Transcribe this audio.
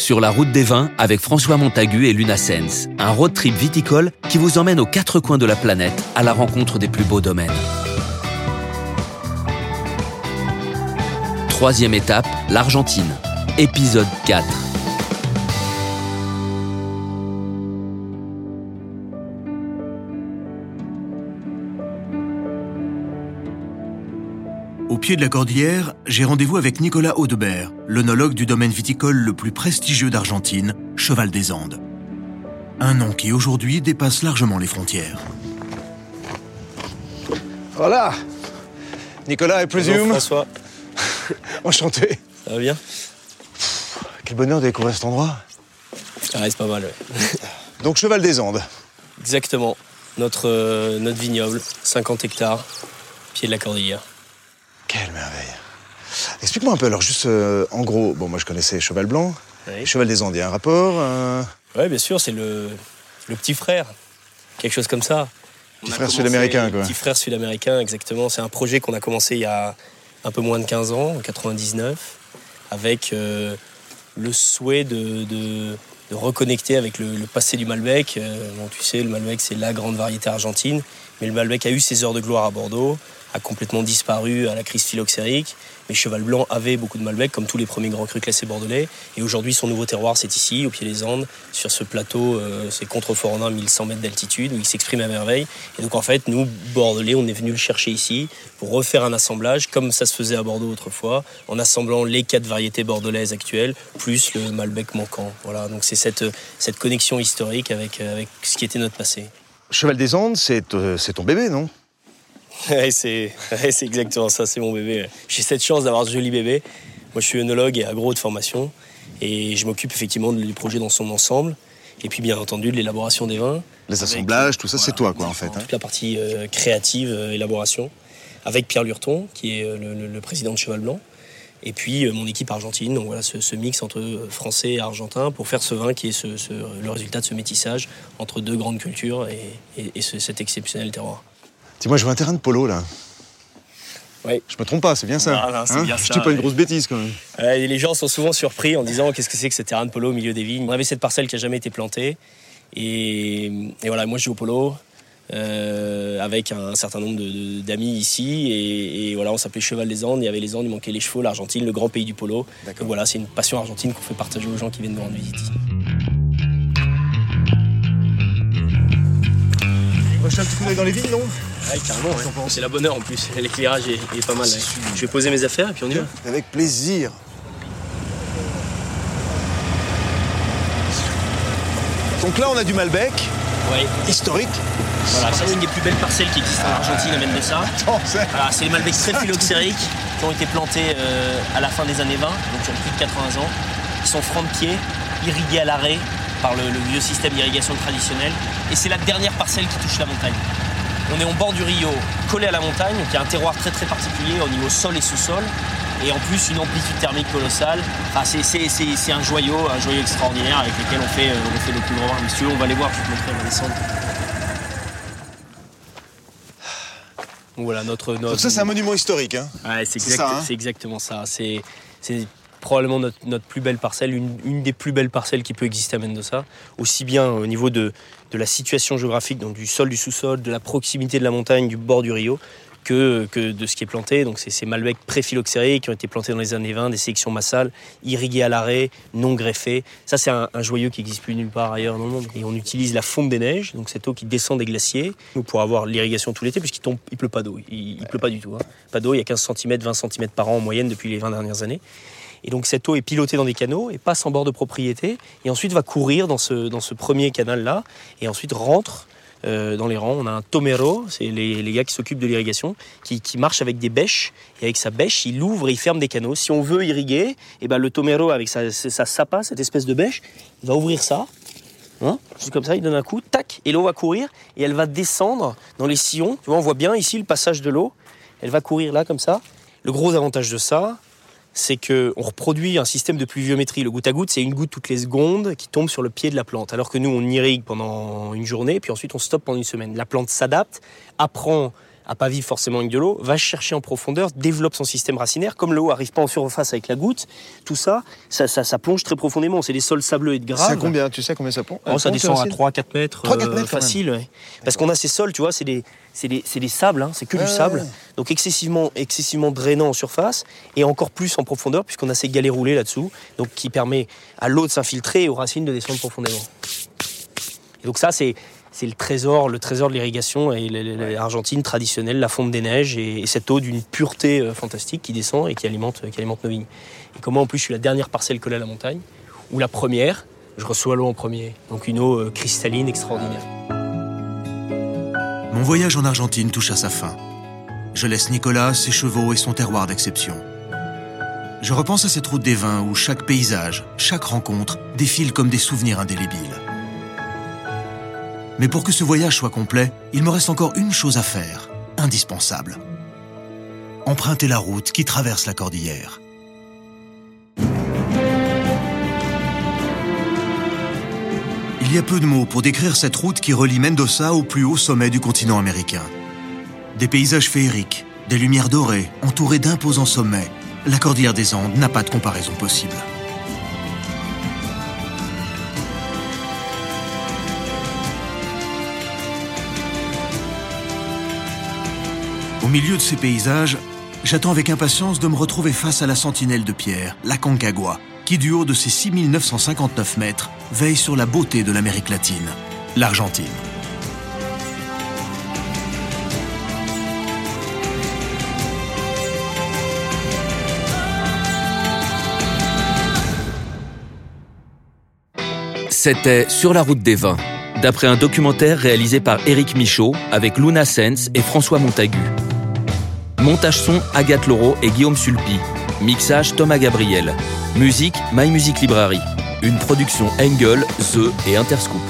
Sur la route des vins avec François Montagu et Luna Sens, un road trip viticole qui vous emmène aux quatre coins de la planète à la rencontre des plus beaux domaines. Troisième étape, l'Argentine. Épisode 4. Au pied de la cordillère, j'ai rendez-vous avec Nicolas Audebert, l'onologue du domaine viticole le plus prestigieux d'Argentine, Cheval des Andes. Un nom qui aujourd'hui dépasse largement les frontières. Voilà Nicolas, I Bonjour presume. François, Enchanté. ça va bien Quel bonheur de découvrir cet endroit. Ah, c'est pas mal, ouais. Donc, Cheval des Andes. Exactement. Notre, euh, notre vignoble, 50 hectares, pied de la cordillère. Quelle merveille. Explique-moi un peu, alors, juste euh, en gros, bon, moi je connaissais Cheval Blanc. Oui. Cheval des Andes, il y a un rapport euh, Ouais, bien sûr, c'est le, le petit frère. Quelque chose comme ça. Petit frère sud-américain, quoi. Petit frère sud-américain, exactement. C'est un projet qu'on a commencé il y a un peu moins de 15 ans, en 99, avec euh, le souhait de, de- de reconnecter avec le, le passé du Malbec. Bon, tu sais, le Malbec, c'est la grande variété argentine, mais le Malbec a eu ses heures de gloire à Bordeaux, a complètement disparu à la crise phylloxérique. Mais Cheval Blanc avait beaucoup de Malbec, comme tous les premiers grands crus classés bordelais. Et aujourd'hui, son nouveau terroir, c'est ici, au pied des Andes, sur ce plateau, euh, c'est Contrefort-en-Ain, 1100 mètres d'altitude, où il s'exprime à merveille. Et donc, en fait, nous, Bordelais, on est venu le chercher ici pour refaire un assemblage, comme ça se faisait à Bordeaux autrefois, en assemblant les quatre variétés bordelaises actuelles, plus le Malbec manquant. Voilà, donc c'est cette, cette connexion historique avec, avec ce qui était notre passé. Cheval des Andes, c'est euh, ton bébé, non? Ouais, c'est ouais, exactement ça, c'est mon bébé. J'ai cette chance d'avoir ce joli bébé. Moi, je suis œnologue et agro de formation et je m'occupe effectivement du projet dans son ensemble. Et puis, bien entendu, de l'élaboration des vins. Les Avec- assemblages, tout ça, c'est toi, quoi, en fait. exactement, hein. Toute la partie euh, créative, euh, élaboration, avec Pierre Lurton, qui est euh, le, président de Cheval Blanc. Et puis mon équipe argentine, donc voilà ce, ce mix entre français et argentin pour faire ce vin qui est ce- ce- le résultat de ce métissage entre deux grandes cultures et, et- et ce- cet exceptionnel terroir. Dis-moi, je vois un terrain de polo, là. Oui. Je me trompe pas, c'est bien ça. Ah, non, c'est hein bien Je dis pas une grosse bêtise, quand même. Euh, et les gens sont souvent surpris en disant qu'est-ce que c'est que ce terrain de polo au milieu des vignes? On avait cette parcelle qui n'a jamais été plantée. Et, et voilà, moi je joue au polo euh, avec un certain nombre d'amis ici. Et, et voilà, on s'appelait Cheval des Andes. Il y avait les Andes, il manquait les chevaux, l'Argentine, le grand pays du polo. Donc voilà, c'est une passion argentine qu'on fait partager aux gens qui viennent nous rendre visite ici. Jeter un petit coup d'œil dans les vignes, non Ouais, carrément, ouais. c'est la bonne heure en plus. L'éclairage est, est pas mal. ouais. Je vais poser mes affaires et puis on y va. Avec plaisir. Donc là, on a du Malbec, Ouais. historique. Voilà, ça c'est une des plus belles parcelles qui existent en Argentine à Mendoza. Attends, c'est- Voilà, c'est les Malbecs très phylloxériques qui ont été plantés euh, à la fin des années 20, donc qui ont plus de 80 ans, qui sont francs de pied, irrigués à l'arrêt par le, le vieux système d'irrigation traditionnel. Et c'est la dernière parcelle qui touche la montagne. On est au bord du Rio, collé à la montagne, donc il y a un terroir très très particulier au niveau sol et sous-sol. Et en plus, une amplitude thermique colossale. Enfin, c'est- c'est c'est- c'est un joyau, un joyau extraordinaire avec lequel on fait, euh, on fait le plus grand. Mais si tu veux, on va les voir, je vais te montrer, on va descendre. Donc voilà, notre, notre, Donc ça, c'est un monument historique. Hein. Ouais, c'est exact- hein c'est exactement ça. C'est probablement notre, plus belle parcelle, une, des plus belles parcelles qui peut exister à Mendoza, aussi bien au niveau de, la situation géographique, donc du sol, du sous-sol, de la proximité de la montagne, du bord du Rio, que, de ce qui est planté. Donc c'est ces Malbec pré-phylloxérés qui ont été plantés dans les années 20, des sélections massales, irrigués à l'arrêt, non greffés. Ça, c'est un, un joyau qui n'existe plus nulle part ailleurs dans le monde. Et on utilise la fonte des neiges, donc cette eau qui descend des glaciers, pour avoir l'irrigation tout l'été, puisqu'il il pleut pas d'eau. Il, il pleut pas du tout. hein. Pas d'eau, il y a 15 cm, 20 cm par an en moyenne depuis les 20 dernières années. Et donc cette eau est pilotée dans des canaux et passe en bord de propriété et ensuite va courir dans ce, dans ce premier canal-là et ensuite rentre euh, dans les rangs. On a un tomero, c'est les, les gars qui s'occupent de l'irrigation, qui, qui marche avec des bêches et avec sa bêche, il ouvre et il ferme des canaux. Si on veut irriguer, et ben le tomero avec sa, sa cette espèce de bêche, il va ouvrir ça. Hein, juste comme ça, il donne un coup, tac, et l'eau va courir et elle va descendre dans les sillons. Tu on voit bien ici le passage de l'eau. Elle va courir là comme ça. Le gros avantage de ça, c'est qu'on reproduit un système de pluviométrie. Le goutte à goutte, c'est une goutte toutes les secondes qui tombe sur le pied de la plante. Alors que nous, on irrigue pendant une journée, puis ensuite on stoppe pendant une semaine. La plante s'adapte, apprend à pas vivre forcément avec de l'eau, va chercher en profondeur, développe son système racinaire. Comme l'eau arrive pas en surface avec la goutte, tout ça, ça, ça, plonge très profondément. C'est des sols sableux et de graves. Ça combien Tu sais combien ça plonge oh, Ça descend à 3-4 mètres. 3, 4 mètres facile, Parce qu'on a ces sols, tu vois, c'est des, c'est des, des, sables, hein, c'est que du sable. Donc excessivement, excessivement drainant en surface et encore plus en profondeur puisqu'on a ces galets roulés là-dessous, donc qui permet à l'eau de s'infiltrer et aux racines de descendre profondément. Et donc ça, c'est c'est le trésor, le trésor de l'irrigation et l'Argentine traditionnelle, la fonte des neiges et, cette eau d'une pureté euh, fantastique qui descend et qui alimente, qui alimente nos vignes. Et comment en plus je suis la dernière parcelle collée à la montagne, ou la première, je reçois l'eau en premier. Donc une eau euh, cristalline extraordinaire. Mon voyage en Argentine touche à sa fin. Je laisse Nicolas, ses chevaux et son terroir d'exception. Je repense à cette route des vins où chaque paysage, chaque rencontre défile comme des souvenirs indélébiles. Mais pour que ce voyage soit complet, il me reste encore une chose à faire, indispensable. Emprunter la route qui traverse la cordillère. Il y a peu de mots pour décrire cette route qui relie Mendoza au plus haut sommet du continent américain. Des paysages féeriques, des lumières dorées, entourées d'imposants sommets, la cordillère des Andes n'a pas de comparaison possible. Milieu de ces paysages, j'attends avec impatience de me retrouver face à la sentinelle de pierre, la Concagua, qui du haut de ses 6959 mètres veille sur la beauté de l'Amérique latine, l'Argentine. C'était Sur la route des vins, d'après un documentaire réalisé par Éric Michaud avec Luna Sens et François Montagu. Montage son Agathe Laureau et Guillaume Sulpi. Mixage Thomas Gabriel. Musique My Music Library. Une production Engel, The et Interscoop.